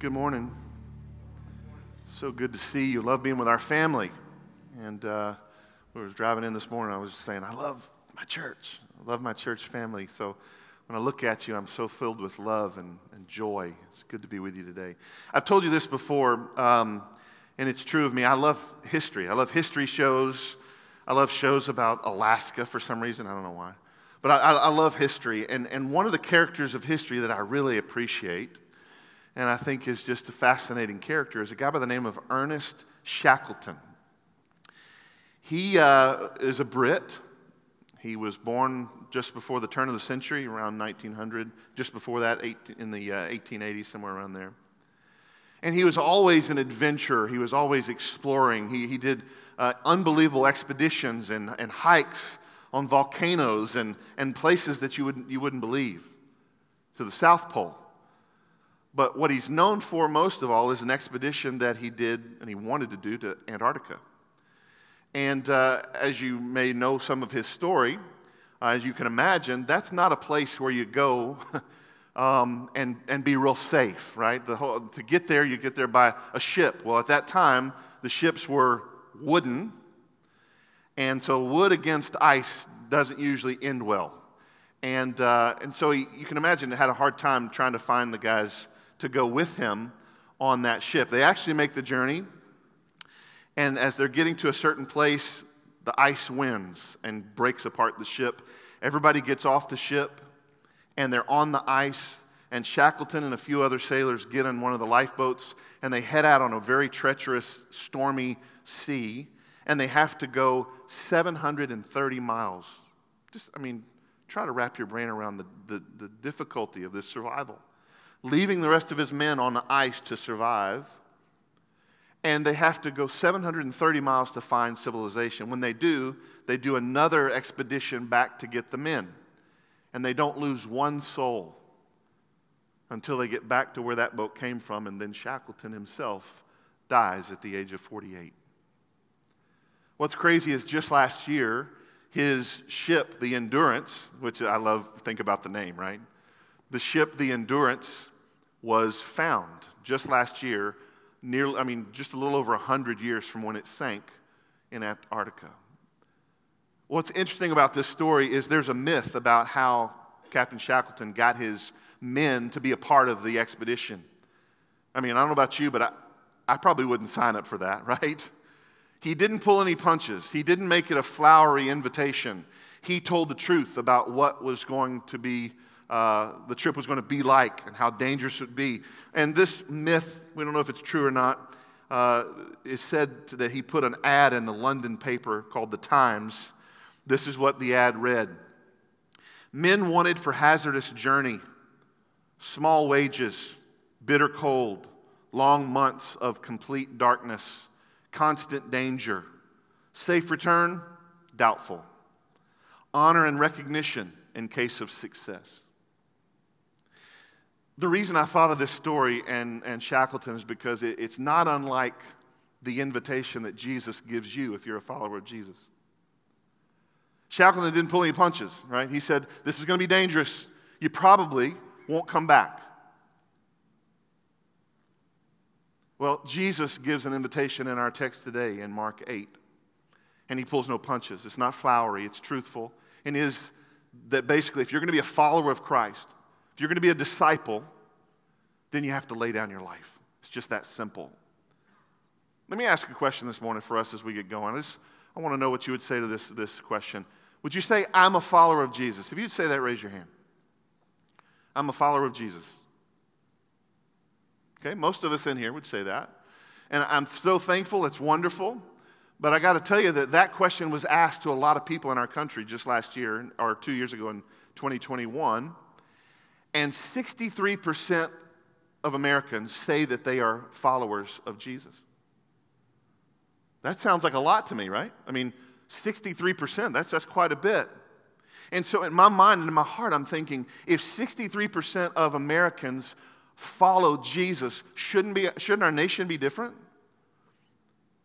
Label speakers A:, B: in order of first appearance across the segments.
A: Good morning. So good to see you. Love being with our family. And uh, I was driving in this morning, I was saying, I love my church. I love my church family. So when I look at you, I'm so filled with love and, and joy. It's good to be with you today. I've told you this before, um, and it's true of me. I love history. I love history shows. I love shows about Alaska for some reason. I don't know why. But I, I love history. And, and one of the characters of history that I really appreciate and I think is just a fascinating character, is a guy by the name of Ernest Shackleton. He uh, is a Brit. He was born just before the turn of the century, around 1900, just before that, in the uh, 1880s, somewhere around there. And he was always an adventurer. He was always exploring. He, he did uh, unbelievable expeditions and, and hikes on volcanoes and, and places that you wouldn't, you wouldn't believe to the South Pole. But what he's known for most of all is an expedition that he did and he wanted to do to Antarctica. And uh, as you may know some of his story, uh, as you can imagine, that's not a place where you go um, and, and be real safe, right? The whole, to get there, you get there by a ship. Well, at that time, the ships were wooden, and so wood against ice doesn't usually end well. And, uh, and so he, you can imagine, he had a hard time trying to find the guys to go with him on that ship. They actually make the journey, and as they're getting to a certain place, the ice wins and breaks apart the ship. Everybody gets off the ship, and they're on the ice. And Shackleton and a few other sailors get in one of the lifeboats, and they head out on a very treacherous, stormy sea. And they have to go 730 miles. Just, I mean, try to wrap your brain around the, the, the difficulty of this survival leaving the rest of his men on the ice to survive. And they have to go 730 miles to find civilization. When they do, they do another expedition back to get the men. And they don't lose one soul until they get back to where that boat came from. And then Shackleton himself dies at the age of 48. What's crazy is just last year, his ship, the Endurance, which I love, think about the name, right? The ship, the Endurance, was found just last year, nearly, I mean, just a little over 100 years from when it sank in Antarctica. What's interesting about this story is there's a myth about how Captain Shackleton got his men to be a part of the expedition. I mean, I don't know about you, but I, I probably wouldn't sign up for that, right? He didn't pull any punches. He didn't make it a flowery invitation. He told the truth about what was going to be uh, the trip was going to be like and how dangerous it would be. And this myth, we don't know if it's true or not, uh, is said that he put an ad in the London paper called The Times. This is what the ad read Men wanted for hazardous journey, small wages, bitter cold, long months of complete darkness, constant danger. Safe return? Doubtful. Honor and recognition in case of success. The reason I thought of this story and, and Shackleton is because it, it's not unlike the invitation that Jesus gives you if you're a follower of Jesus. Shackleton didn't pull any punches, right? He said, This is going to be dangerous. You probably won't come back. Well, Jesus gives an invitation in our text today in Mark 8, and he pulls no punches. It's not flowery, it's truthful, and is that basically, if you're going to be a follower of Christ, if you're going to be a disciple, then you have to lay down your life. It's just that simple. Let me ask a question this morning for us as we get going. I, just, I want to know what you would say to this, this question. Would you say, I'm a follower of Jesus? If you'd say that, raise your hand. I'm a follower of Jesus. Okay, most of us in here would say that. And I'm so thankful, it's wonderful. But I got to tell you that that question was asked to a lot of people in our country just last year, or two years ago in 2021. And 63% of Americans say that they are followers of Jesus. That sounds like a lot to me, right? I mean, 63%, that's, that's quite a bit. And so, in my mind and in my heart, I'm thinking if 63% of Americans follow Jesus, shouldn't, be, shouldn't our nation be different?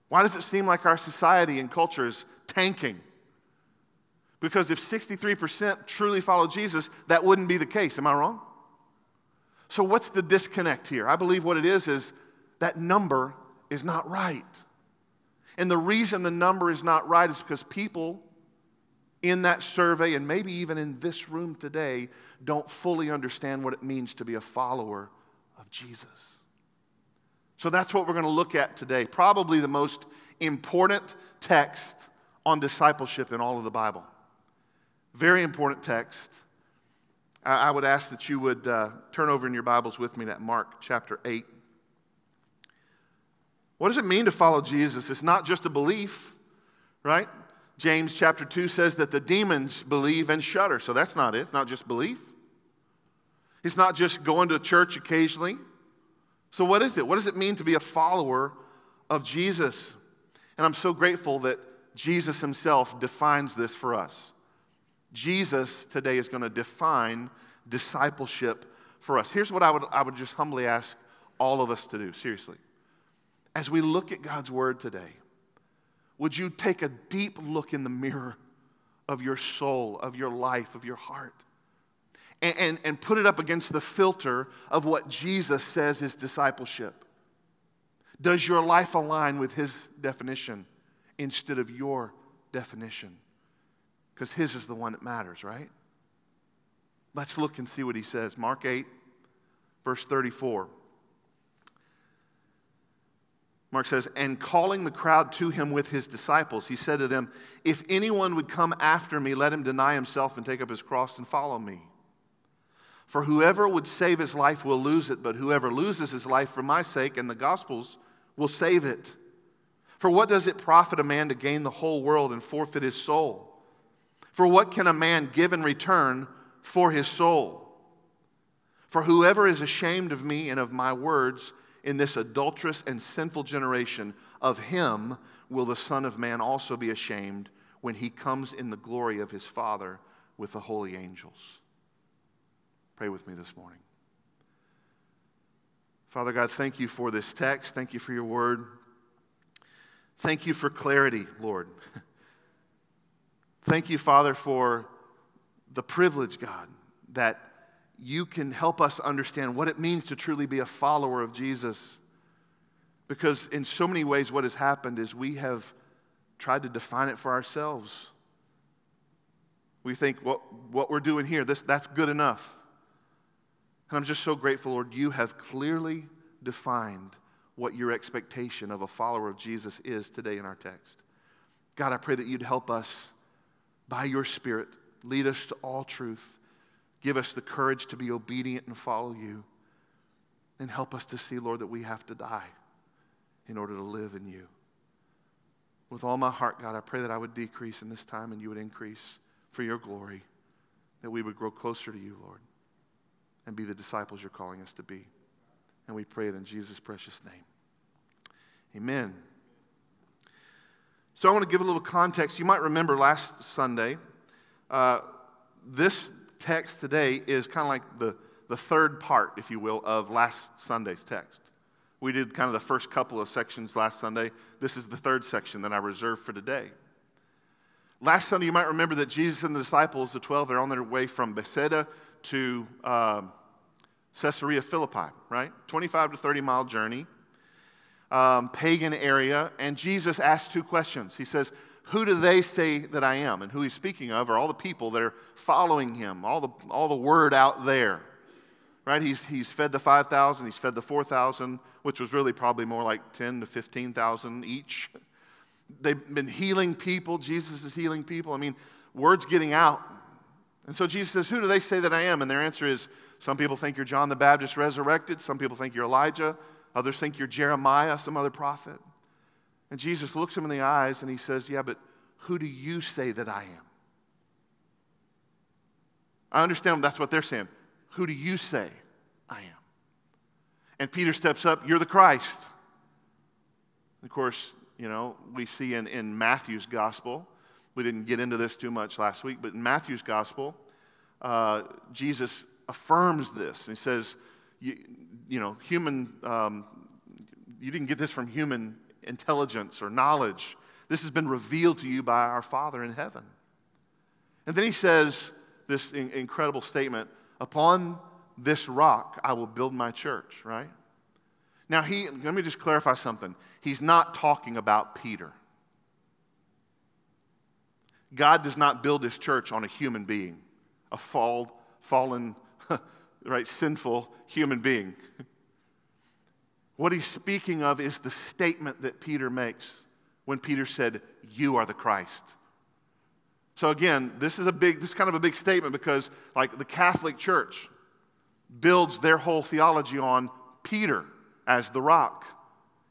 A: Why does it seem like our society and culture is tanking? Because if 63% truly follow Jesus, that wouldn't be the case. Am I wrong? So, what's the disconnect here? I believe what it is is that number is not right. And the reason the number is not right is because people in that survey, and maybe even in this room today, don't fully understand what it means to be a follower of Jesus. So that's what we're going to look at today. Probably the most important text on discipleship in all of the Bible. Very important text. I would ask that you would uh, turn over in your Bibles with me to Mark chapter 8. What does it mean to follow Jesus? It's not just a belief, right? James chapter 2 says that the demons believe and shudder. So that's not it. It's not just belief. It's not just going to church occasionally. So, what is it? What does it mean to be a follower of Jesus? And I'm so grateful that Jesus himself defines this for us. Jesus today is going to define discipleship for us. Here's what I would, I would just humbly ask all of us to do, seriously. As we look at God's word today, would you take a deep look in the mirror of your soul, of your life, of your heart, and, and, and put it up against the filter of what Jesus says is discipleship? Does your life align with his definition instead of your definition? Because his is the one that matters, right? Let's look and see what he says. Mark 8, verse 34. Mark says, and calling the crowd to him with his disciples, he said to them, If anyone would come after me, let him deny himself and take up his cross and follow me. For whoever would save his life will lose it, but whoever loses his life for my sake and the gospel's will save it. For what does it profit a man to gain the whole world and forfeit his soul? For what can a man give in return for his soul? For whoever is ashamed of me and of my words, in this adulterous and sinful generation, of him will the Son of Man also be ashamed when he comes in the glory of his Father with the holy angels. Pray with me this morning. Father God, thank you for this text. Thank you for your word. Thank you for clarity, Lord. thank you, Father, for the privilege, God, that you can help us understand what it means to truly be a follower of Jesus. Because in so many ways, what has happened is we have tried to define it for ourselves. We think what, what we're doing here, this, that's good enough. And I'm just so grateful, Lord, you have clearly defined what your expectation of a follower of Jesus is today in our text. God, I pray that you'd help us by your Spirit, lead us to all truth Give us the courage to be obedient and follow you. And help us to see, Lord, that we have to die in order to live in you. With all my heart, God, I pray that I would decrease in this time and you would increase for your glory, that we would grow closer to you, Lord, and be the disciples you're calling us to be. And we pray it in Jesus' precious name. Amen. So I want to give a little context. You might remember last Sunday, uh, this text today is kind of like the, the third part, if you will, of last Sunday's text. We did kind of the first couple of sections last Sunday. This is the third section that I reserved for today. Last Sunday, you might remember that Jesus and the disciples, the 12, they're on their way from Bethsaida to um, Caesarea Philippi, right? 25 to 30 mile journey, um, pagan area. And Jesus asks two questions. He says, who do they say that I am? And who he's speaking of are all the people that are following him, all the, all the word out there. Right? He's, he's fed the 5,000, he's fed the 4,000, which was really probably more like 10 to 15,000 each. They've been healing people. Jesus is healing people. I mean, word's getting out. And so Jesus says, Who do they say that I am? And their answer is some people think you're John the Baptist resurrected, some people think you're Elijah, others think you're Jeremiah, some other prophet. And Jesus looks him in the eyes and he says, Yeah, but who do you say that I am? I understand that's what they're saying. Who do you say I am? And Peter steps up, You're the Christ. Of course, you know, we see in, in Matthew's gospel, we didn't get into this too much last week, but in Matthew's gospel, uh, Jesus affirms this. He says, You, you know, human, um, you didn't get this from human intelligence or knowledge. This has been revealed to you by our Father in heaven. And then he says this in- incredible statement Upon this rock I will build my church, right? Now, he, let me just clarify something. He's not talking about Peter. God does not build his church on a human being, a fall, fallen, right, sinful human being. What he's speaking of is the statement that Peter makes when Peter said, You are the Christ. So again, this is a big, this is kind of a big statement because like the Catholic Church builds their whole theology on Peter as the rock.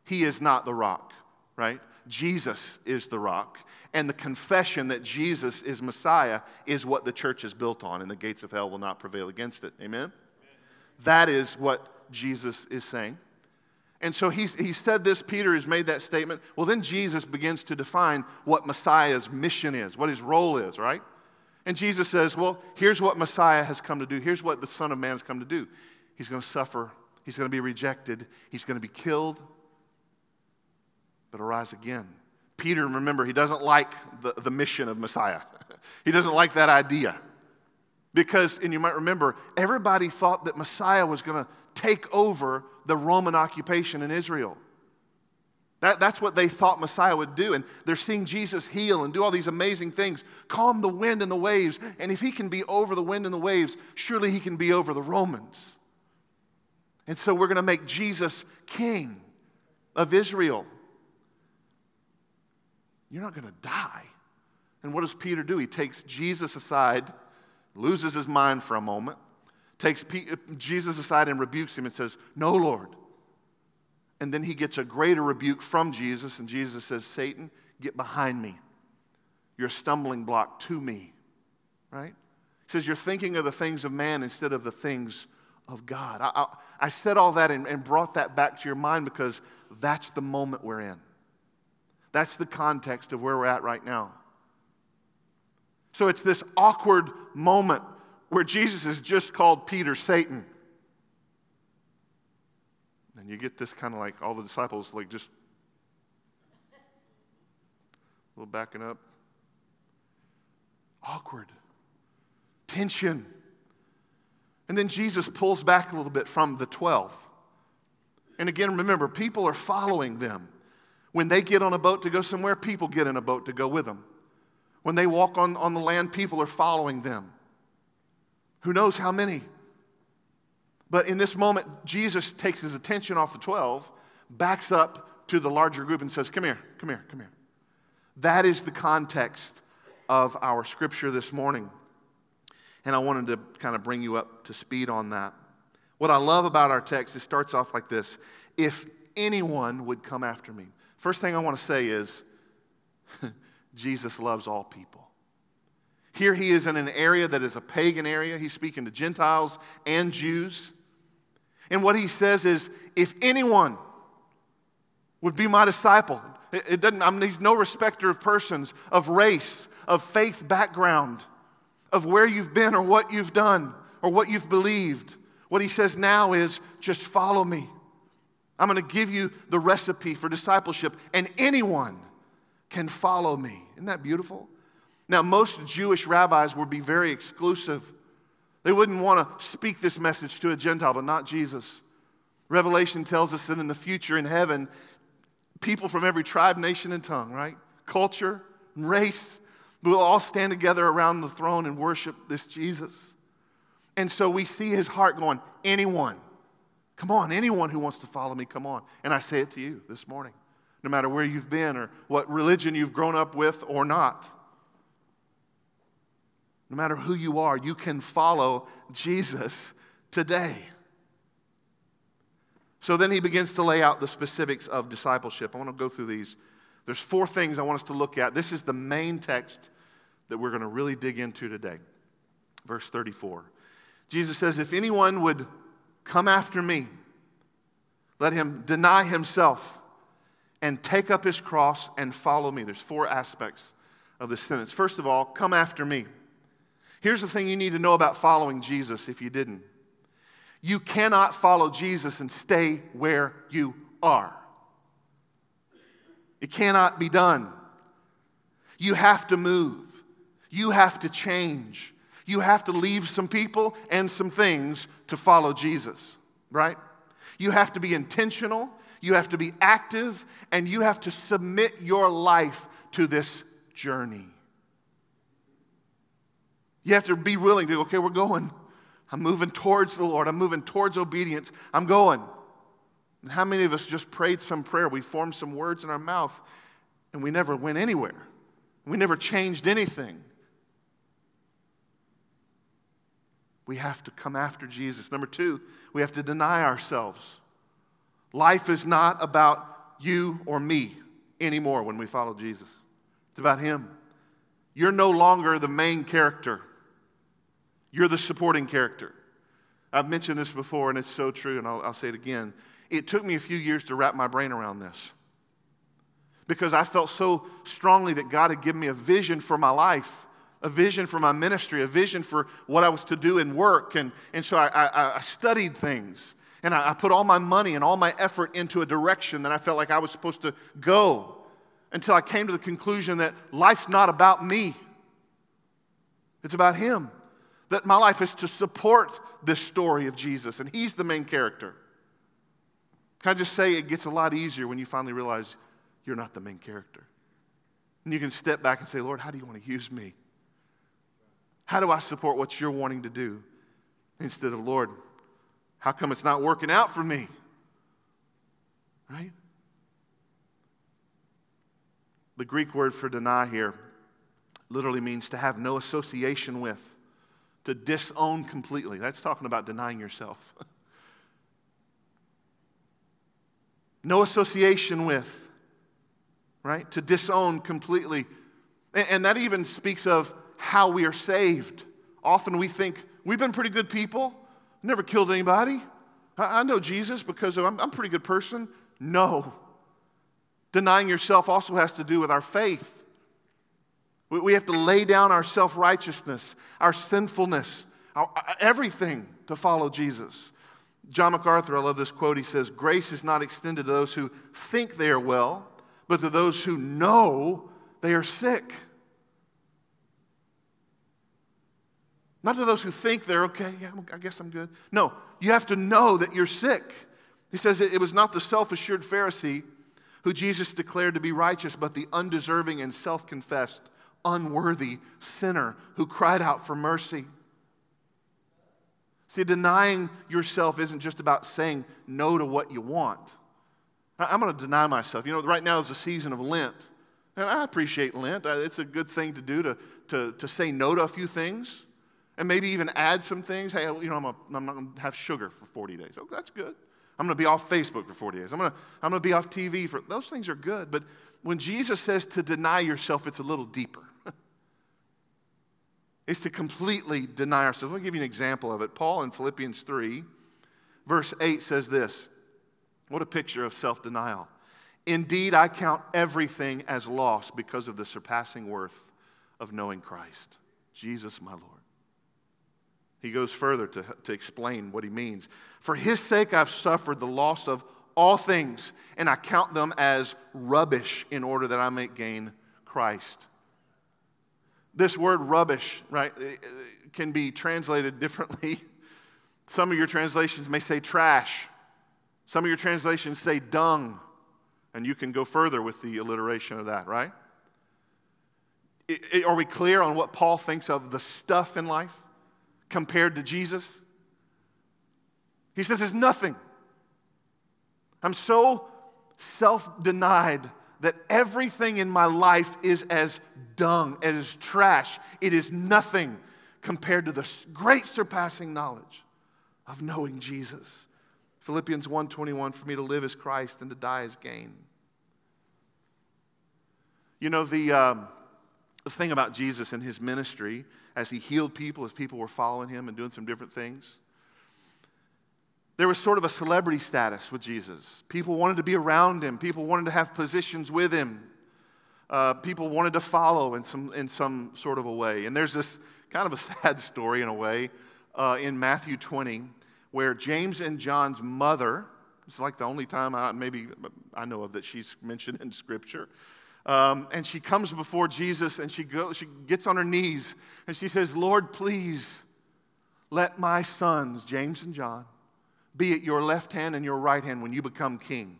A: He is not the rock, right? Jesus is the rock. And the confession that Jesus is Messiah is what the church is built on, and the gates of hell will not prevail against it. Amen? That is what Jesus is saying. And so he said this, Peter has made that statement. Well, then Jesus begins to define what Messiah's mission is, what his role is, right? And Jesus says, Well, here's what Messiah has come to do. Here's what the Son of Man has come to do. He's going to suffer, he's going to be rejected, he's going to be killed, but arise again. Peter, remember, he doesn't like the, the mission of Messiah, he doesn't like that idea. Because, and you might remember, everybody thought that Messiah was going to take over the Roman occupation in Israel. That, that's what they thought Messiah would do. And they're seeing Jesus heal and do all these amazing things, calm the wind and the waves. And if he can be over the wind and the waves, surely he can be over the Romans. And so we're going to make Jesus king of Israel. You're not going to die. And what does Peter do? He takes Jesus aside, loses his mind for a moment, takes Jesus aside and rebukes him and says, No, Lord. And then he gets a greater rebuke from Jesus, and Jesus says, Satan, get behind me. You're a stumbling block to me. Right? He says, You're thinking of the things of man instead of the things of God. I, I, I said all that and, and brought that back to your mind because that's the moment we're in. That's the context of where we're at right now. So it's this awkward moment where Jesus has just called Peter Satan. And you get this kind of like all the disciples, like just a little backing up. Awkward. Tension. And then Jesus pulls back a little bit from the 12. And again, remember, people are following them. When they get on a boat to go somewhere, people get in a boat to go with them. When they walk on, on the land, people are following them. Who knows how many? But in this moment, Jesus takes his attention off the 12, backs up to the larger group, and says, Come here, come here, come here. That is the context of our scripture this morning. And I wanted to kind of bring you up to speed on that. What I love about our text, it starts off like this If anyone would come after me. First thing I want to say is, Jesus loves all people. Here he is in an area that is a pagan area. He's speaking to Gentiles and Jews. And what he says is if anyone would be my disciple, it, doesn't, I mean, he's no respecter of persons, of race, of faith background, of where you've been or what you've done or what you've believed. What he says now is just follow me. I'm going to give you the recipe for discipleship, and anyone can follow me. Isn't that beautiful? Now, most Jewish rabbis would be very exclusive. They wouldn't want to speak this message to a Gentile, but not Jesus. Revelation tells us that in the future in heaven, people from every tribe, nation, and tongue, right? Culture, and race, will all stand together around the throne and worship this Jesus. And so we see his heart going, anyone, come on, anyone who wants to follow me, come on. And I say it to you this morning, no matter where you've been or what religion you've grown up with or not. No matter who you are, you can follow Jesus today. So then he begins to lay out the specifics of discipleship. I want to go through these. There's four things I want us to look at. This is the main text that we're going to really dig into today. Verse 34. Jesus says, If anyone would come after me, let him deny himself and take up his cross and follow me. There's four aspects of this sentence. First of all, come after me. Here's the thing you need to know about following Jesus if you didn't. You cannot follow Jesus and stay where you are. It cannot be done. You have to move. You have to change. You have to leave some people and some things to follow Jesus, right? You have to be intentional, you have to be active, and you have to submit your life to this journey. You have to be willing to, okay, we're going. I'm moving towards the Lord. I'm moving towards obedience. I'm going. And how many of us just prayed some prayer? We formed some words in our mouth and we never went anywhere. We never changed anything. We have to come after Jesus. Number two, we have to deny ourselves. Life is not about you or me anymore when we follow Jesus, it's about Him. You're no longer the main character, you're the supporting character. I've mentioned this before, and it's so true, and I'll, I'll say it again. It took me a few years to wrap my brain around this because I felt so strongly that God had given me a vision for my life, a vision for my ministry, a vision for what I was to do in work. And, and so I, I, I studied things and I, I put all my money and all my effort into a direction that I felt like I was supposed to go until I came to the conclusion that life's not about me, it's about Him. That my life is to support this story of Jesus, and He's the main character. Can I just say it gets a lot easier when you finally realize you're not the main character? And you can step back and say, Lord, how do you want to use me? How do I support what you're wanting to do? Instead of, Lord, how come it's not working out for me? Right? The Greek word for deny here literally means to have no association with, to disown completely. That's talking about denying yourself. no association with, right? To disown completely. And that even speaks of how we are saved. Often we think we've been pretty good people, never killed anybody. I know Jesus because I'm, a pretty good person. No. Denying yourself also has to do with our faith. We have to lay down our self righteousness, our sinfulness, our, uh, everything to follow Jesus. John MacArthur, I love this quote. He says, Grace is not extended to those who think they are well, but to those who know they are sick. Not to those who think they're okay, yeah, I guess I'm good. No, you have to know that you're sick. He says it was not the self assured Pharisee who Jesus declared to be righteous, but the undeserving and self confessed, unworthy sinner who cried out for mercy. See, denying yourself isn't just about saying no to what you want. I'm going to deny myself. You know, right now is the season of Lent. And I appreciate Lent. It's a good thing to do to, to, to say no to a few things and maybe even add some things. Hey, you know, I'm, a, I'm not going to have sugar for 40 days. Oh, that's good. I'm going to be off Facebook for 40 days. I'm going to, I'm going to be off TV for those things are good. But when Jesus says to deny yourself, it's a little deeper. it's to completely deny ourselves. Let me give you an example of it. Paul in Philippians 3, verse 8 says this What a picture of self denial. Indeed, I count everything as loss because of the surpassing worth of knowing Christ, Jesus my Lord. He goes further to, to explain what he means. For his sake, I've suffered the loss of all things, and I count them as rubbish in order that I may gain Christ this word rubbish, right, eh, eh, can be translated differently. Some of your translations may say trash. Some of your translations say dung. And you can go further with the alliteration of that, right? Eh, are we clear on what Paul thinks of the stuff in life compared to Jesus? He says it's nothing. I'm so self denied that everything in my life is as dung, as trash. It is nothing compared to the great surpassing knowledge of knowing Jesus. Philippians 1:21 for me to live as Christ and to die as gain. You know the um, the thing about Jesus and his ministry as he healed people, as people were following him and doing some different things there was sort of a celebrity status with Jesus. People wanted to be around him, people wanted to have positions with him, uh, people wanted to follow in some, in some sort of a way. And there's this kind of a sad story in a way uh, in Matthew 20 where James and John's mother, it's like the only time I, maybe I know of that she's mentioned in Scripture. Um, and she comes before Jesus and she, goes, she gets on her knees and she says, Lord, please let my sons, James and John, be at your left hand and your right hand when you become king.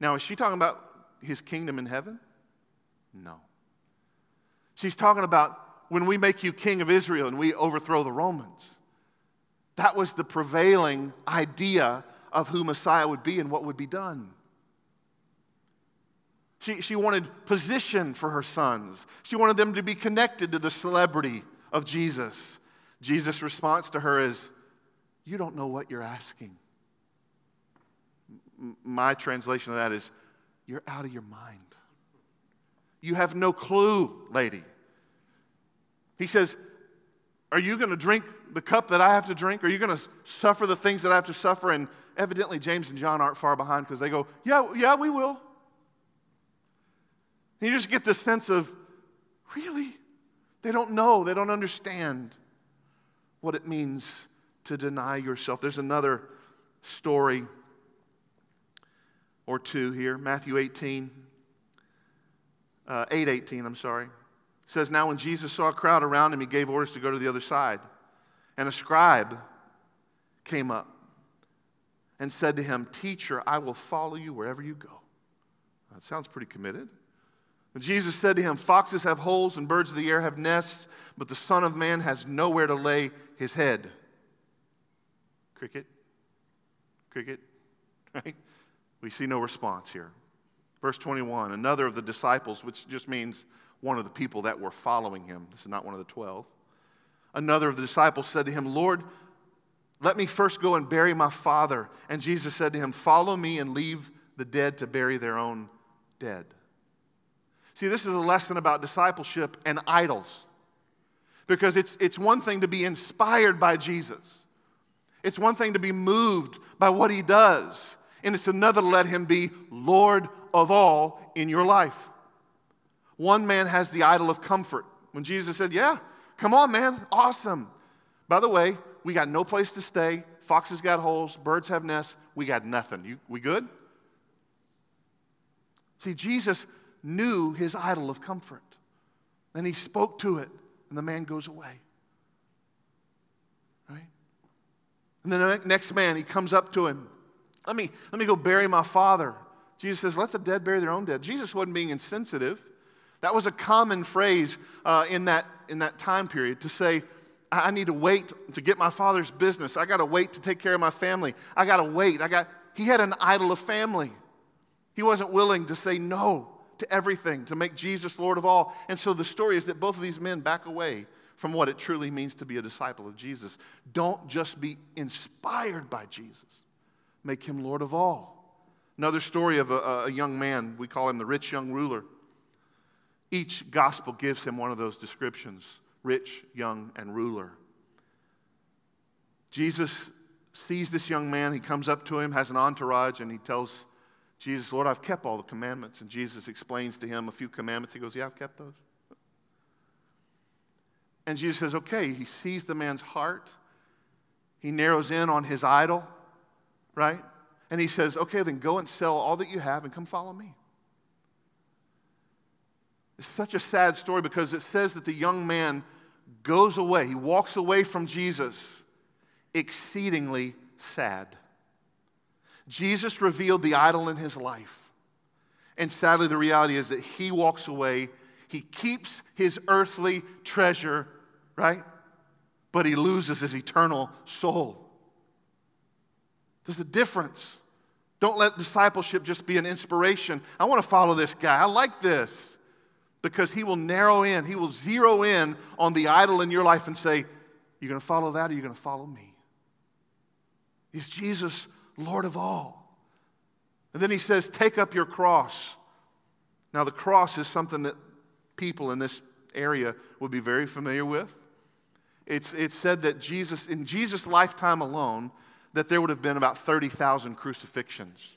A: Now, is she talking about his kingdom in heaven? No. She's talking about when we make you king of Israel and we overthrow the Romans. That was the prevailing idea of who Messiah would be and what would be done. She, she wanted position for her sons. She wanted them to be connected to the celebrity of Jesus. Jesus' response to her is, You don't know what you're asking. My translation of that is, You're out of your mind. You have no clue, lady. He says, Are you going to drink the cup that I have to drink? Are you going to suffer the things that I have to suffer? And evidently, James and John aren't far behind because they go, Yeah, yeah, we will. And you just get this sense of, Really? They don't know, they don't understand what it means to deny yourself. There's another story or two here Matthew 18, uh, 8 18, I'm sorry. It says, Now when Jesus saw a crowd around him, he gave orders to go to the other side. And a scribe came up and said to him, Teacher, I will follow you wherever you go. That sounds pretty committed. Jesus said to him, Foxes have holes and birds of the air have nests, but the Son of Man has nowhere to lay his head. Cricket? Cricket? Right? We see no response here. Verse 21 Another of the disciples, which just means one of the people that were following him, this is not one of the twelve. Another of the disciples said to him, Lord, let me first go and bury my father. And Jesus said to him, Follow me and leave the dead to bury their own dead. See, this is a lesson about discipleship and idols. Because it's, it's one thing to be inspired by Jesus, it's one thing to be moved by what he does, and it's another to let him be Lord of all in your life. One man has the idol of comfort. When Jesus said, Yeah, come on, man, awesome. By the way, we got no place to stay. Foxes got holes, birds have nests. We got nothing. You, we good? See, Jesus knew his idol of comfort. And he spoke to it, and the man goes away. Right? And then the next man, he comes up to him. Let me, let me go bury my father. Jesus says, Let the dead bury their own dead. Jesus wasn't being insensitive. That was a common phrase uh, in, that, in that time period to say, I need to wait to get my father's business. I got to wait to take care of my family. I got to wait. I got, he had an idol of family. He wasn't willing to say no to everything, to make Jesus Lord of all. And so the story is that both of these men back away from what it truly means to be a disciple of Jesus. Don't just be inspired by Jesus, make him Lord of all. Another story of a, a young man, we call him the rich young ruler. Each gospel gives him one of those descriptions rich, young, and ruler. Jesus sees this young man. He comes up to him, has an entourage, and he tells Jesus, Lord, I've kept all the commandments. And Jesus explains to him a few commandments. He goes, Yeah, I've kept those. And Jesus says, Okay. He sees the man's heart, he narrows in on his idol, right? And he says, Okay, then go and sell all that you have and come follow me. It's such a sad story because it says that the young man goes away, he walks away from Jesus exceedingly sad. Jesus revealed the idol in his life. And sadly, the reality is that he walks away. He keeps his earthly treasure, right? But he loses his eternal soul. There's a difference. Don't let discipleship just be an inspiration. I want to follow this guy. I like this because he will narrow in, he will zero in on the idol in your life and say, You're going to follow that or you're going to follow me? Is Jesus Lord of all. And then he says, Take up your cross. Now, the cross is something that people in this area would be very familiar with. It's, it's said that Jesus, in Jesus' lifetime alone, that there would have been about 30,000 crucifixions.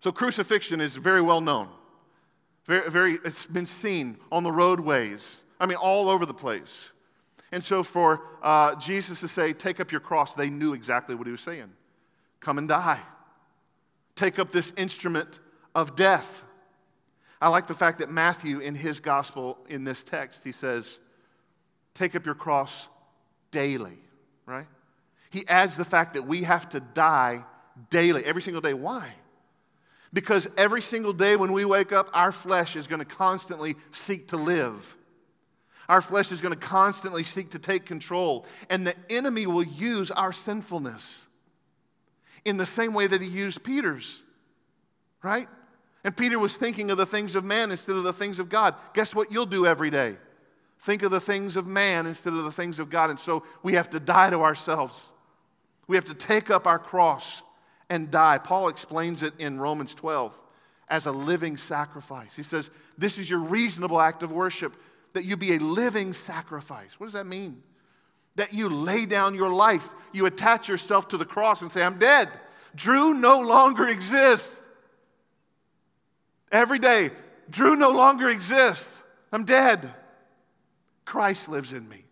A: So, crucifixion is very well known. Very, very, it's been seen on the roadways. I mean, all over the place. And so, for uh, Jesus to say, Take up your cross, they knew exactly what he was saying. Come and die. Take up this instrument of death. I like the fact that Matthew, in his gospel, in this text, he says, Take up your cross daily, right? He adds the fact that we have to die daily, every single day. Why? Because every single day when we wake up, our flesh is going to constantly seek to live. Our flesh is going to constantly seek to take control. And the enemy will use our sinfulness in the same way that he used Peter's, right? And Peter was thinking of the things of man instead of the things of God. Guess what you'll do every day? Think of the things of man instead of the things of God. And so we have to die to ourselves. We have to take up our cross and die. Paul explains it in Romans 12 as a living sacrifice. He says, This is your reasonable act of worship, that you be a living sacrifice. What does that mean? That you lay down your life, you attach yourself to the cross and say, I'm dead. Drew no longer exists. Every day, Drew no longer exists. I'm dead. Christ lives in me.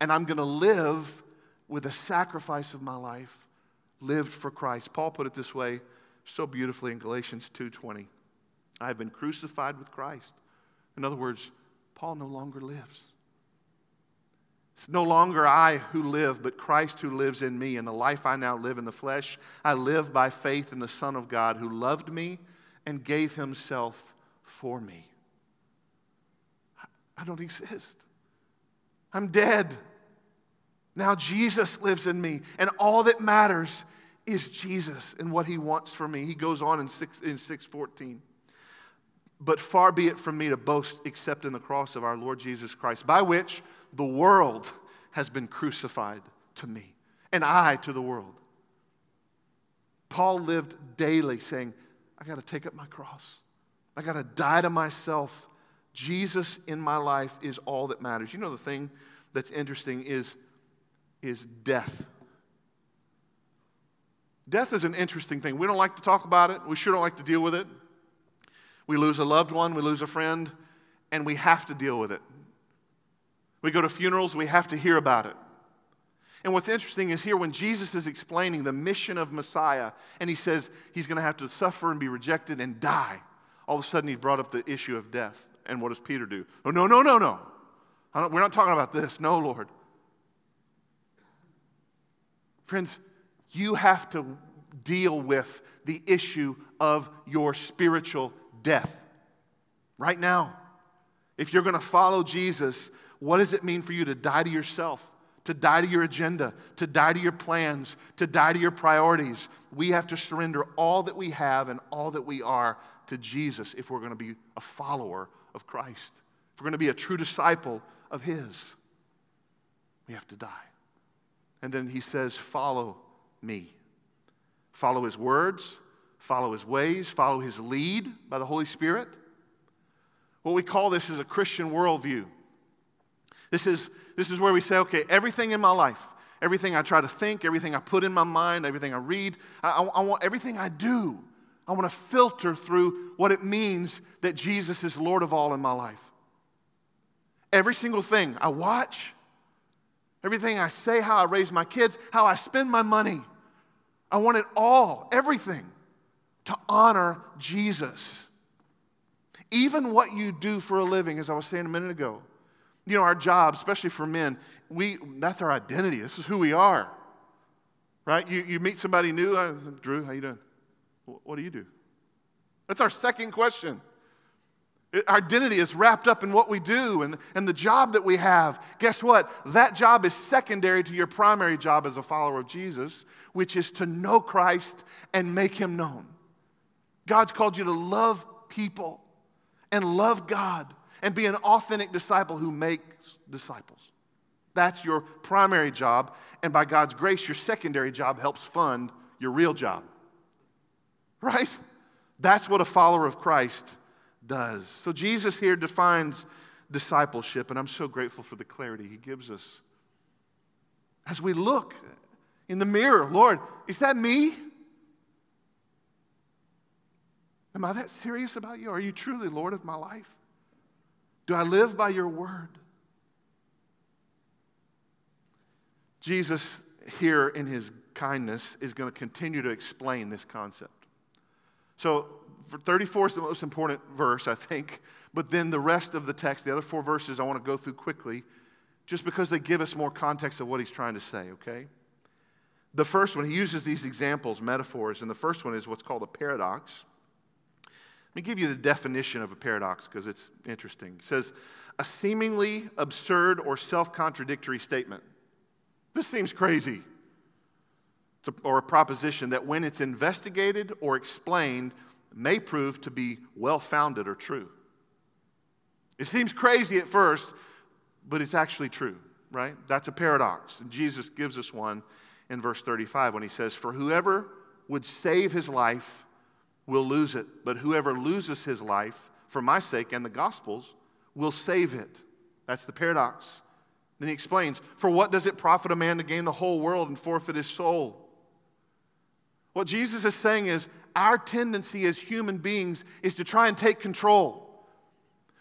A: And I'm going to live with a sacrifice of my life lived for Christ. Paul put it this way so beautifully in Galatians 2:20. I have been crucified with Christ. In other words, Paul no longer lives. It's no longer I who live, but Christ who lives in me. And the life I now live in the flesh, I live by faith in the Son of God who loved me and gave himself for me. I don't exist. I'm dead. Now Jesus lives in me, and all that matters is Jesus and what he wants for me. He goes on in 6 in 614. But far be it from me to boast except in the cross of our Lord Jesus Christ, by which the world has been crucified to me, and I to the world. Paul lived daily saying, I got to take up my cross. I got to die to myself. Jesus in my life is all that matters. You know, the thing that's interesting is is death. Death is an interesting thing. We don't like to talk about it, we sure don't like to deal with it. We lose a loved one, we lose a friend, and we have to deal with it. We go to funerals, we have to hear about it. And what's interesting is here when Jesus is explaining the mission of Messiah, and he says he's going to have to suffer and be rejected and die, all of a sudden he brought up the issue of death. And what does Peter do? Oh, no, no, no, no. we're not talking about this. No, Lord. Friends, you have to deal with the issue of your spiritual death right now. If you're going to follow Jesus, what does it mean for you to die to yourself, to die to your agenda, to die to your plans, to die to your priorities? We have to surrender all that we have and all that we are to Jesus if we're going to be a follower of Christ. If we're going to be a true disciple of His, we have to die. And then he says, Follow me. Follow his words, follow his ways, follow his lead by the Holy Spirit. What we call this is a Christian worldview. This is, this is where we say, okay, everything in my life, everything I try to think, everything I put in my mind, everything I read, I, I, I want everything I do, I want to filter through what it means that Jesus is Lord of all in my life. Every single thing I watch, Everything I say, how I raise my kids, how I spend my money. I want it all, everything, to honor Jesus. Even what you do for a living, as I was saying a minute ago. You know, our job, especially for men, we, that's our identity. This is who we are. Right? You, you meet somebody new, uh, Drew, how you doing? What do you do? That's our second question. Our identity is wrapped up in what we do and, and the job that we have. Guess what? That job is secondary to your primary job as a follower of Jesus, which is to know Christ and make him known. God's called you to love people and love God and be an authentic disciple who makes disciples. That's your primary job. And by God's grace, your secondary job helps fund your real job. Right? That's what a follower of Christ does. So Jesus here defines discipleship, and I'm so grateful for the clarity he gives us. As we look in the mirror, Lord, is that me? Am I that serious about you? Are you truly Lord of my life? Do I live by your word? Jesus, here in his kindness, is going to continue to explain this concept. So, 34 is the most important verse, I think. But then the rest of the text, the other four verses I want to go through quickly, just because they give us more context of what he's trying to say, okay? The first one, he uses these examples, metaphors, and the first one is what's called a paradox. Let me give you the definition of a paradox because it's interesting. It says, a seemingly absurd or self contradictory statement. This seems crazy. A, or a proposition that, when it's investigated or explained, may prove to be well founded or true. It seems crazy at first, but it's actually true, right? That's a paradox. Jesus gives us one in verse 35 when he says, For whoever would save his life will lose it, but whoever loses his life for my sake and the gospel's will save it. That's the paradox. Then he explains, For what does it profit a man to gain the whole world and forfeit his soul? What Jesus is saying is, our tendency as human beings is to try and take control.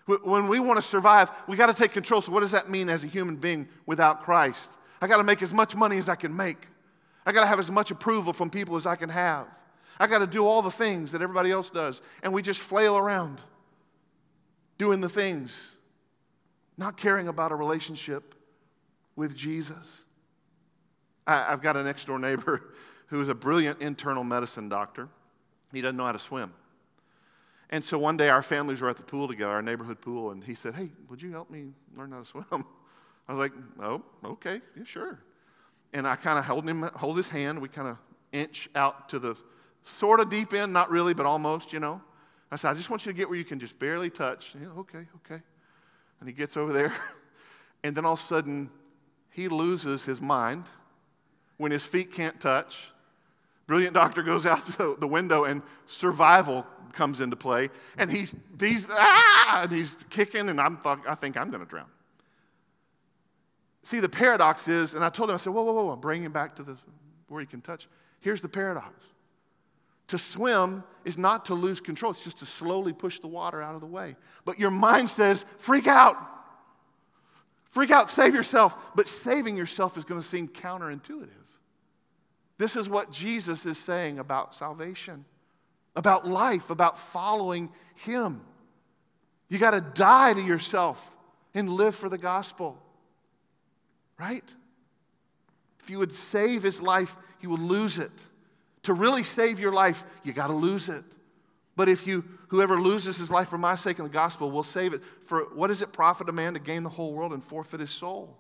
A: When we want to survive, we got to take control. So, what does that mean as a human being without Christ? I got to make as much money as I can make. I got to have as much approval from people as I can have. I got to do all the things that everybody else does. And we just flail around doing the things, not caring about a relationship with Jesus. I, have got a next door neighbor who is a brilliant internal medicine doctor. He doesn't know how to swim. And so one day our families were at the pool together, our neighborhood pool, and he said, Hey, would you help me learn how to swim? I was like, Oh, okay, yeah, sure. And I kind of held him, hold his hand. We kind of inch out to the sort of deep end, not really, but almost, you know. I said, I just want you to get where you can just barely touch. Okay, okay. And he gets over there, and then all of a sudden, he loses his mind when his feet can't touch. Brilliant doctor goes out the window, and survival comes into play, and he's, he's, ah, and he's kicking, and I'm I think I'm going to drown. See, the paradox is, and I told him, I said, whoa, whoa, whoa, whoa, bring him back to the, where he can touch. Here's the paradox. To swim is not to lose control, it's just to slowly push the water out of the way. But your mind says, freak out. Freak out, save yourself. But saving yourself is going to seem counterintuitive. This is what Jesus is saying about salvation about life, about following Him. You got to die to yourself and live for the gospel, right? If you would save his life, he would lose it. To really save your life, you got to lose it. But if you, whoever loses his life for my sake and the gospel, will save it. For what does it profit a man to gain the whole world and forfeit his soul?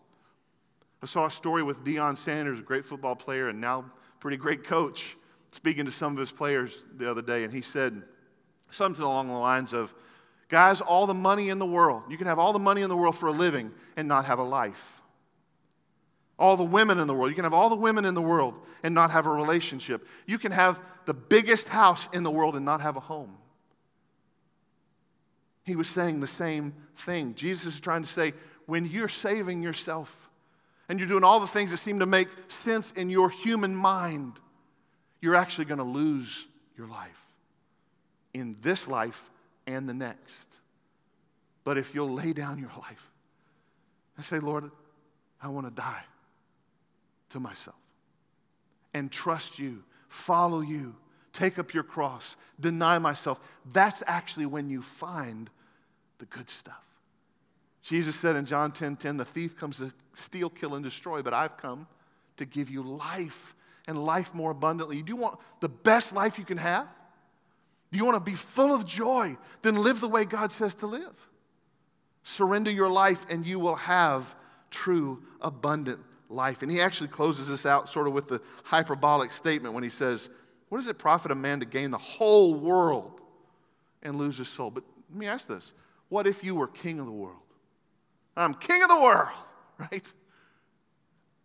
A: I saw a story with Deion Sanders, a great football player and now pretty great coach speaking to some of his players the other day, and he said something along the lines of, Guys, all the money in the world, you can have all the money in the world for a living and not have a life. All the women in the world, you can have all the women in the world and not have a relationship. You can have the biggest house in the world and not have a home. He was saying the same thing. Jesus is trying to say, when you're saving yourself and you're doing all the things that seem to make sense in your human mind, you're actually going to lose your life in this life and the next. But if you'll lay down your life and say, Lord, I want to die to myself and trust you, follow you, take up your cross, deny myself, that's actually when you find the good stuff. Jesus said in John 10 10, the thief comes to steal, kill, and destroy, but I've come to give you life and life more abundantly. Do you want the best life you can have? Do you want to be full of joy? Then live the way God says to live. Surrender your life and you will have true, abundant life. And he actually closes this out sort of with the hyperbolic statement when he says, What does it profit a man to gain the whole world and lose his soul? But let me ask this what if you were king of the world? I'm king of the world, right?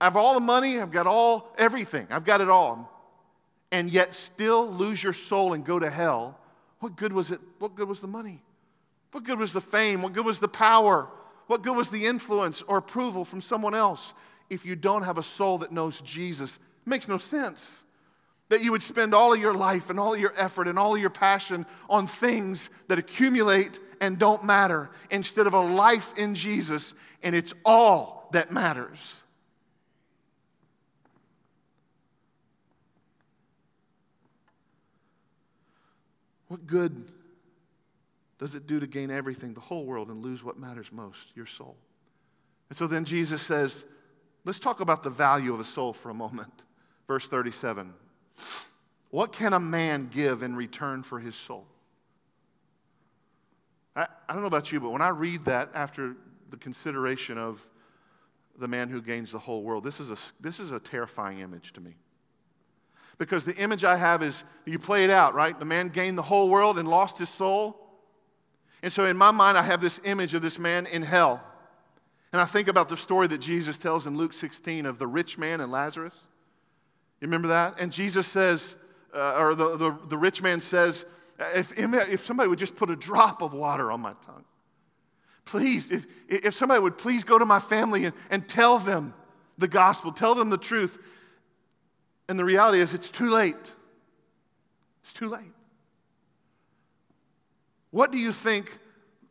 A: I have all the money, I've got all everything, I've got it all. And yet still lose your soul and go to hell. What good was it? What good was the money? What good was the fame? What good was the power? What good was the influence or approval from someone else if you don't have a soul that knows Jesus? It makes no sense that you would spend all of your life and all of your effort and all of your passion on things that accumulate and don't matter instead of a life in Jesus, and it's all that matters. What good does it do to gain everything, the whole world, and lose what matters most, your soul? And so then Jesus says, let's talk about the value of a soul for a moment. Verse 37 What can a man give in return for his soul? I, I don't know about you, but when I read that after the consideration of the man who gains the whole world, this is a, this is a terrifying image to me. Because the image I have is you play it out, right? The man gained the whole world and lost his soul. And so in my mind, I have this image of this man in hell. And I think about the story that Jesus tells in Luke 16 of the rich man and Lazarus. You remember that? And Jesus says, uh, or the, the, the rich man says, if, if somebody would just put a drop of water on my tongue, please, if, if somebody would please go to my family and, and tell them the gospel, tell them the truth. And the reality is, it's too late. It's too late. What do you think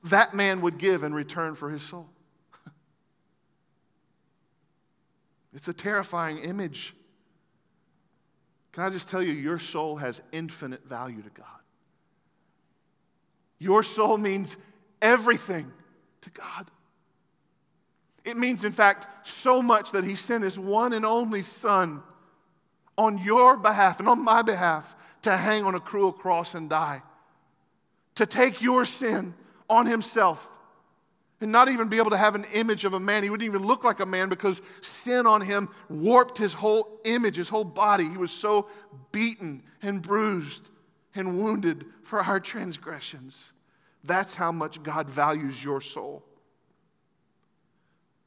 A: that man would give in return for his soul? It's a terrifying image. Can I just tell you, your soul has infinite value to God. Your soul means everything to God. It means, in fact, so much that He sent His one and only Son on your behalf and on my behalf to hang on a cruel cross and die, to take your sin on Himself and not even be able to have an image of a man. He wouldn't even look like a man because sin on him warped his whole image, his whole body. He was so beaten and bruised and wounded for our transgressions. That's how much God values your soul.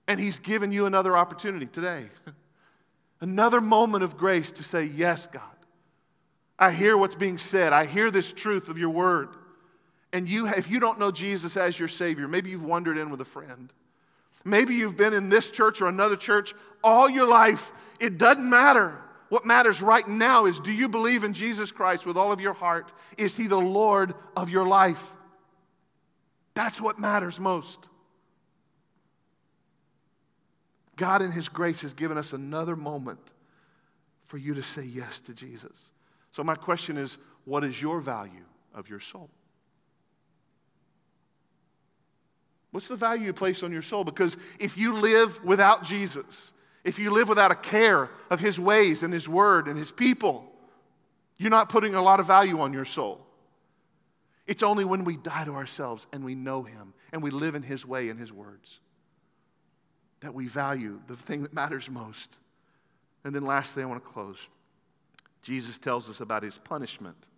A: And He's given you another opportunity today, another moment of grace to say, Yes, God. I hear what's being said, I hear this truth of your word and you, if you don't know Jesus as your Savior, maybe you've wandered in with a friend. Maybe you've been in this church or another church all your life. It doesn't matter. What matters right now is do you believe in Jesus Christ with all of your heart? Is He the Lord of your life? That's what matters most. God, in His grace, has given us another moment for you to say yes to Jesus. So, my question is what is your value of your soul? What's the value you place on your soul? Because if you live without Jesus, if you live without a care of His ways and His word and His people, you're not putting a lot of value on your soul. It's only when we die to ourselves and we know Him and we live in His way and His words that we value the thing that matters most. And then, lastly, I want to close. Jesus tells us about His punishment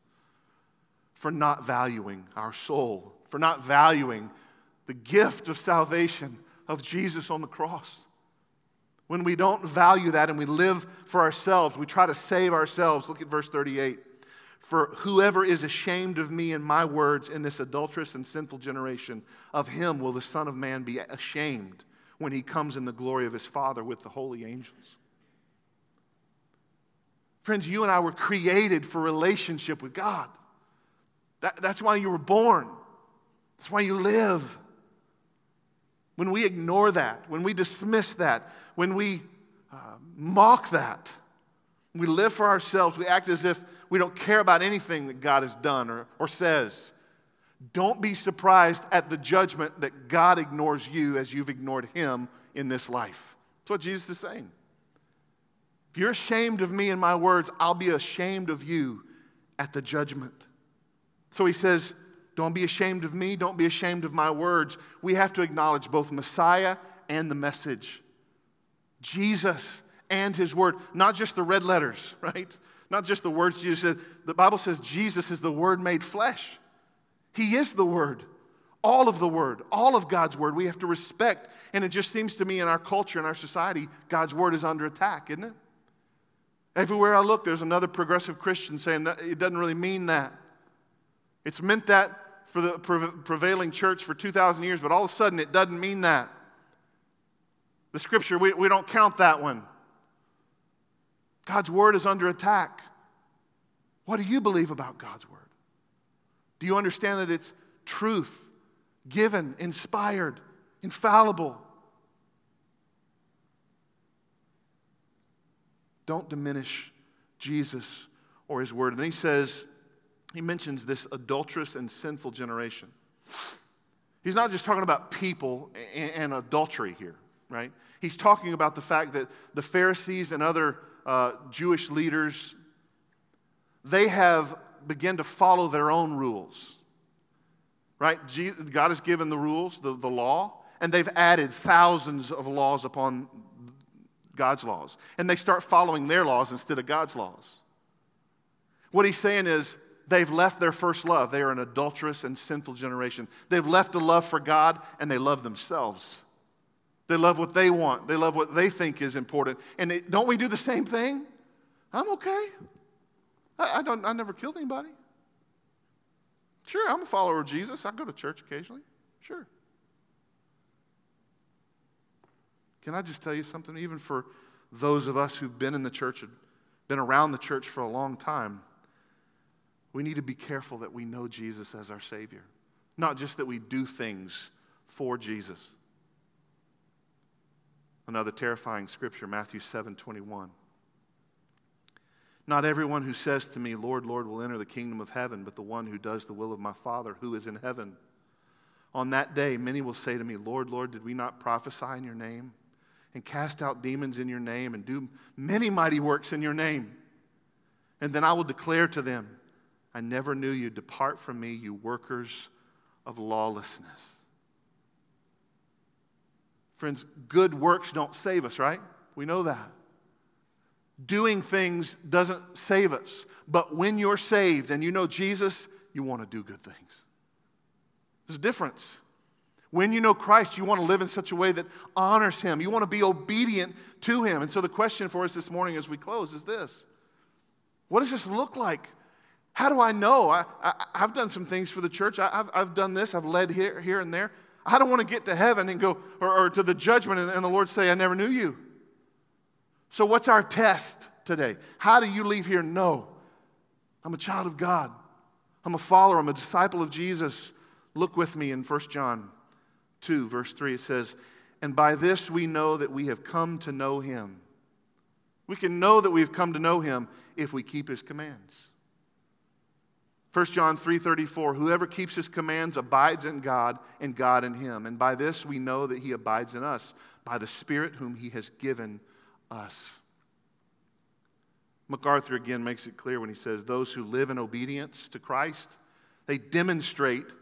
A: for not valuing our soul, for not valuing the gift of salvation of Jesus on the cross. When we don't value that and we live for ourselves, we try to save ourselves. Look at verse 38. For whoever is ashamed of me and my words in this adulterous and sinful generation, of him will the Son of Man be ashamed when he comes in the glory of his Father with the holy angels. Friends, you and I were created for relationship with God. That, that's why you were born, that's why you live. When we ignore that, when we dismiss that, when we uh, mock that, we live for ourselves, we act as if we don't care about anything that God has done or, or says. Don't be surprised at the judgment that God ignores you as you've ignored Him in this life. That's what Jesus is saying. If you're ashamed of me and my words, I'll be ashamed of you at the judgment. So He says, don't be ashamed of me. Don't be ashamed of my words. We have to acknowledge both Messiah and the message. Jesus and his word, not just the red letters, right? Not just the words Jesus said. The Bible says Jesus is the word made flesh. He is the word, all of the word, all of God's word. We have to respect. And it just seems to me in our culture, in our society, God's word is under attack, isn't it? Everywhere I look, there's another progressive Christian saying that it doesn't really mean that. It's meant that for the prevailing church for 2,000 years, but all of a sudden it doesn't mean that. The scripture, we, we don't count that one. God's word is under attack. What do you believe about God's word? Do you understand that it's truth, given, inspired, infallible? Don't diminish Jesus or his word. And then he says, he mentions this adulterous and sinful generation. He's not just talking about people and, adultery here. right? He's talking about the fact that the Pharisees and other uh, Jewish leaders, they have begun to follow their own rules, right? God has given the rules, the, the law, and they've added thousands of laws upon God's laws. And they start following their laws instead of God's laws. What he's saying is, they've left their first love. They are an adulterous and sinful generation. They've left a love for God and they love themselves. They love what they want. They love what they think is important. And they, don't we do the same thing? I'm okay. I, I, don't, I never killed anybody. Sure, I'm a follower of Jesus. I go to church occasionally. Sure. Can I just tell you something? Even for those of us who've been in the church, and been around the church for a long time, we need to be careful that we know Jesus as our Savior. Not just that we do things for Jesus. Another terrifying scripture, Matthew 7 21. Not everyone who says to me, Lord, Lord, will enter the kingdom of heaven, but the one who does the will of my Father who is in heaven. On that day, many will say to me, Lord, Lord, did we not prophesy in your name and cast out demons in your name and do many mighty works in your name? And then I will declare to them, I never knew you. Depart from me, you workers of lawlessness. Friends, good works don't save us, right? We know that. Doing things doesn't save us. But when you're saved and you know Jesus, you want to do good things. There's a difference. When you know Christ, you want to live in such a way that honors Him. You want to be obedient to Him. And so the question for us this morning as we close is this What does this look like? How do I know? I, have done some things for the church. I, have I've done this. I've led here, here and there. I don't want to get to heaven and go, or, or to the judgment, and, and the Lord say, I never knew you. So, what's our test today? How do you leave here? No, I'm a child of God. I'm a follower. I'm a disciple of Jesus. Look with me in 1 John 2, verse 3. It says, And by this we know that we have come to know him. We can know that we've come to know him if we keep his commands. 1 John 3:34 Whoever keeps his commands abides in God and God in him and by this we know that he abides in us by the spirit whom he has given us. MacArthur again makes it clear when he says those who live in obedience to Christ they demonstrate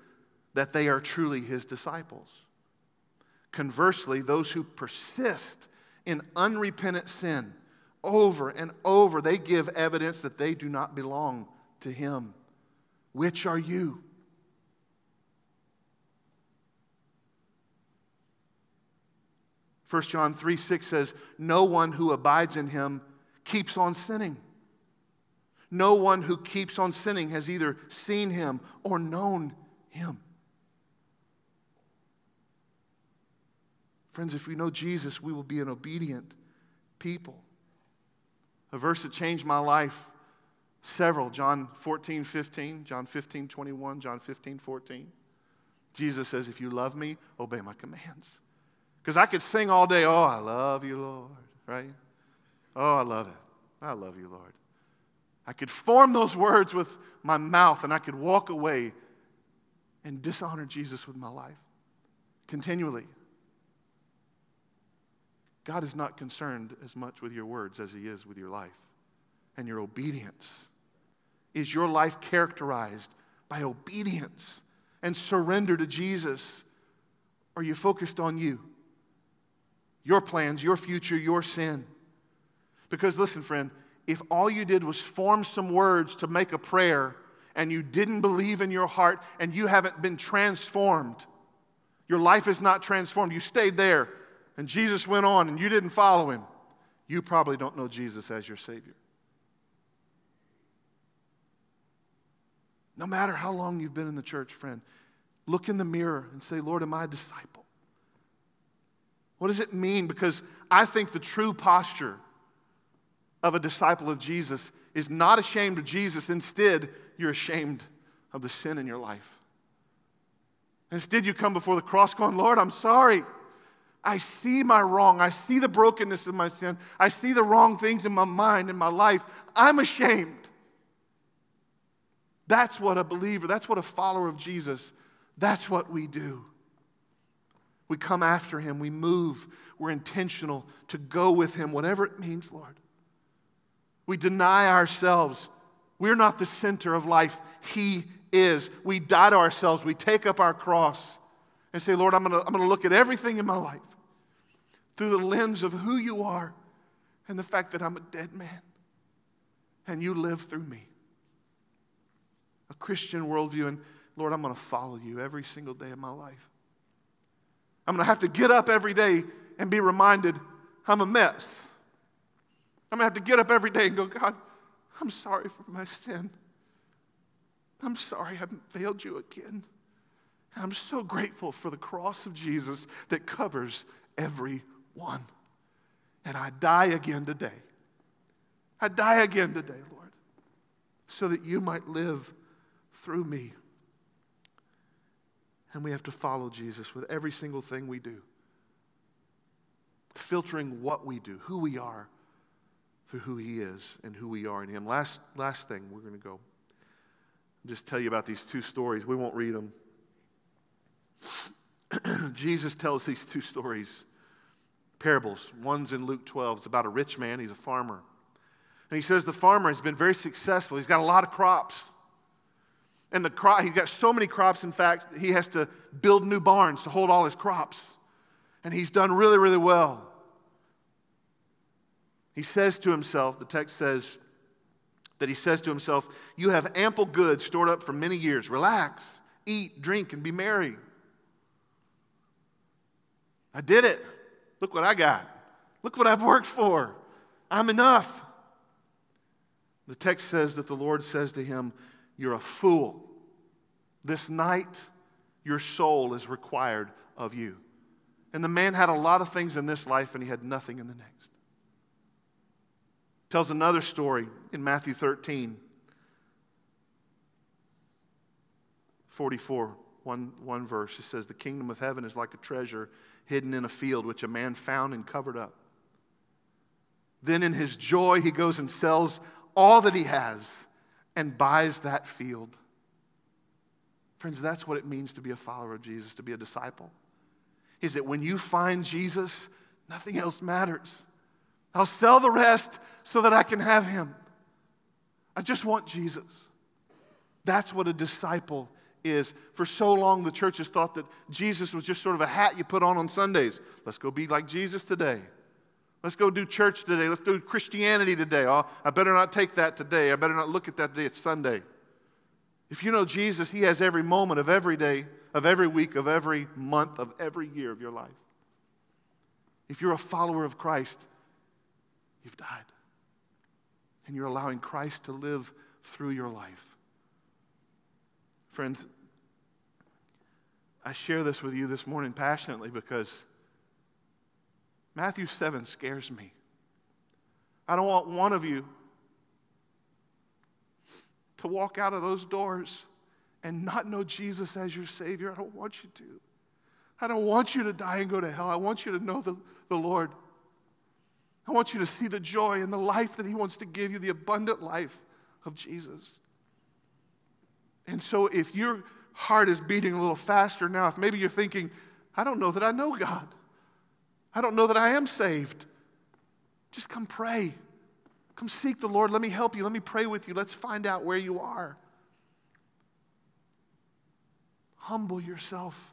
A: that they are truly his disciples. Conversely, those who persist in unrepentant sin over and over, they give evidence that they do not belong to him. Which are you? First John 3 6 says, No one who abides in him keeps on sinning. No one who keeps on sinning has either seen him or known him. Friends, if we know Jesus, we will be an obedient people. A verse that changed my life Several, John 14, 15, John 15, 21, John 15, 14. Jesus says, If you love me, obey my commands. Because I could sing all day, Oh, I love you, Lord, right? Oh, I love it. I love you, Lord. I could form those words with my mouth and I could walk away and dishonor Jesus with my life continually. God is not concerned as much with your words as He is with your life and your obedience. Is your life characterized by obedience and surrender to Jesus? Are you focused on you? Your plans, your future, your sin? Because listen, friend, if all you did was form some words to make a prayer and you didn't believe in your heart and you haven't been transformed, your life is not transformed, you stayed there and Jesus went on and you didn't follow him, you probably don't know Jesus as your Savior. No matter how long you've been in the church, friend, look in the mirror and say, Lord, am I a disciple? What does it mean? Because I think the true posture of a disciple of Jesus is not ashamed of Jesus. Instead, you're ashamed of the sin in your life. Instead, you come before the cross going, Lord, I'm sorry. I see my wrong. I see the brokenness of my sin. I see the wrong things in my mind, in my life. I'm ashamed. That's what a believer, that's what a follower of Jesus, that's what we do. We come after him. We move. We're intentional to go with him, whatever it means, Lord. We deny ourselves. We're not the center of life. He is. We die to ourselves. We take up our cross and say, Lord, I'm going to I'm to look at everything in my life through the lens of who you are and the fact that I'm a dead man and you live through me. A Christian worldview, and Lord, I'm going to follow you every single day of my life. I'm going to have to get up every day and be reminded I'm a mess. I'm going to have to get up every day and go, God, I'm sorry for my sin. I'm sorry I haven't failed you again. I'm so grateful for the cross of Jesus that covers every one. And I die again today. I die again today, Lord, so that you might live through me. And we have to follow Jesus with every single thing we do, filtering what we do, who we are, through who He is and who we are in Him. Last, last thing, we're going to go just tell you about these two stories. We won't read them. Jesus tells these two stories, parables. One's in Luke 12. It's about a rich man, he's a farmer. And he says the farmer has been very successful. He's got a lot of crops. And the crop, he's got so many crops, in fact, he has to build new barns to hold all his crops. And he's done really, really well. He says to himself, the text says that he says to himself, You have ample goods stored up for many years. Relax, eat, drink, and be merry. I did it. Look what I got. Look what I've worked for. I'm enough. The text says that the Lord says to him, You're a fool. This night, your soul is required of you. And the man had a lot of things in this life, and he had nothing in the next. Tells another story in Matthew 13, 44, one, one verse. It says, The kingdom of heaven is like a treasure hidden in a field, which a man found and covered up. Then in his joy, he goes and sells all that he has and buys that field. Friends, that's what it means to be a follower of Jesus, to be a disciple. Is that when you find Jesus, nothing else matters. I'll sell the rest so that I can have him. I just want Jesus. That's what a disciple is. For so long, the church has thought that Jesus was just sort of a hat you put on on Sundays. Let's go be like Jesus today. Let's go do church today. Let's do Christianity today. Oh, I better not take that today. I better not look at that today. It's Sunday. If you know Jesus, He has every moment of every day, of every week, of every month, of every year of your life. If you're a follower of Christ, you've died. And you're allowing Christ to live through your life. Friends, I share this with you this morning passionately because Matthew 7 scares me. I don't want one of you to walk out of those doors and not know Jesus as your Savior. I don't want you to. I don't want you to die and go to hell. I want you to know the, the Lord. I want you to see the joy and the life that He wants to give you, the abundant life of Jesus. And so, if your heart is beating a little faster now, if maybe you're thinking, I don't know that I know God, I don't know that I am saved, just come pray. Come seek the Lord. Let me help you. Let me pray with you. Let's find out where you are. Humble yourself.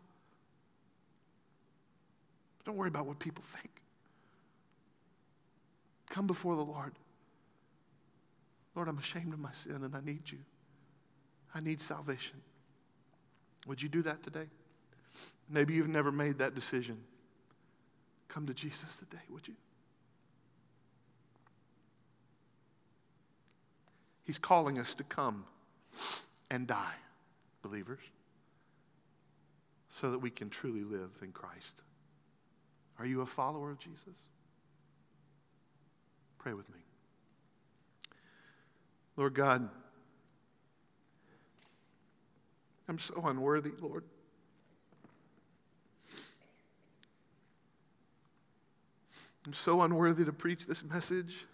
A: Don't worry about what people think. Come before the Lord. Lord, I'm ashamed of my sin and I need you. I need salvation. Would you do that today? Maybe you've never made that decision. Come to Jesus today, would you? He's calling us to come and die, believers, so that we can truly live in Christ. Are you a follower of Jesus? Pray with me. Lord God, I'm so unworthy, Lord. I'm so unworthy to preach this message,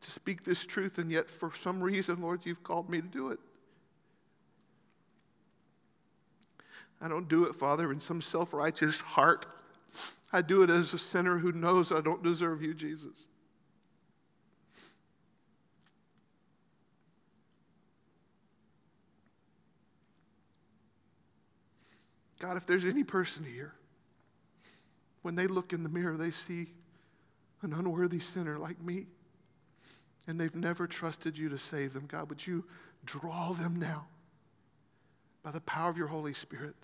A: to speak this truth, and yet for some reason, Lord, you've called me to do it. I don't do it, Father, in some self righteous heart. I do it as a sinner who knows I don't deserve you, Jesus. God, if there's any person here, when they look in the mirror, they see an unworthy sinner like me, and they've never trusted you to save them, God, would you draw them now by the power of your Holy Spirit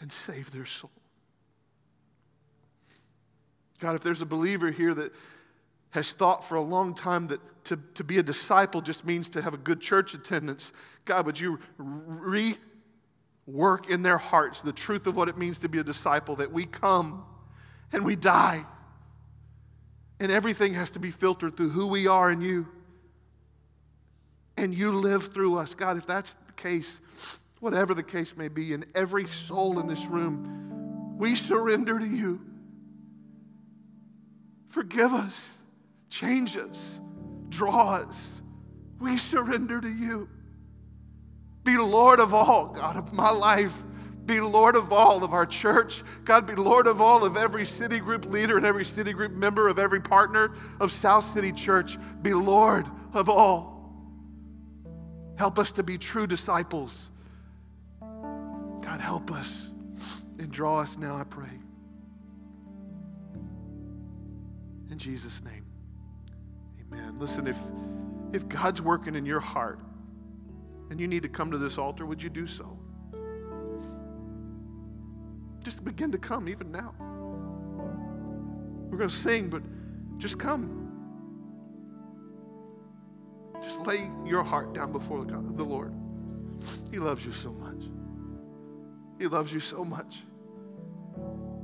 A: and save their soul? God, if there's a believer here that has thought for a long time that to, to be a disciple just means to have a good church attendance, God, would you re work in their hearts the truth of what it means to be a disciple, that we come and we die. And everything has to be filtered through who we are in you. And you live through us. God, if that's the case, whatever the case may be, in every soul in this room, we surrender to you. Forgive us, change us, draw us. We surrender to you. Be Lord of all, God, of my life. Be Lord of all of our church. God, be Lord of all of every city group leader and every city group member, of every partner of South City Church. Be Lord of all. Help us to be true disciples. God, help us and draw us now, I pray. In Jesus' name, amen. Listen, if, if God's working in your heart, and you need to come to this altar, would you do so? Just begin to come even now. We're going to sing, but just come. Just lay your heart down before God, the Lord. He loves you so much. He loves you so much.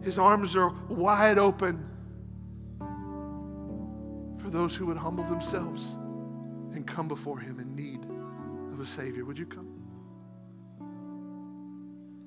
A: His arms are wide open for those who would humble themselves and come before Him in need of a Savior. Would you come?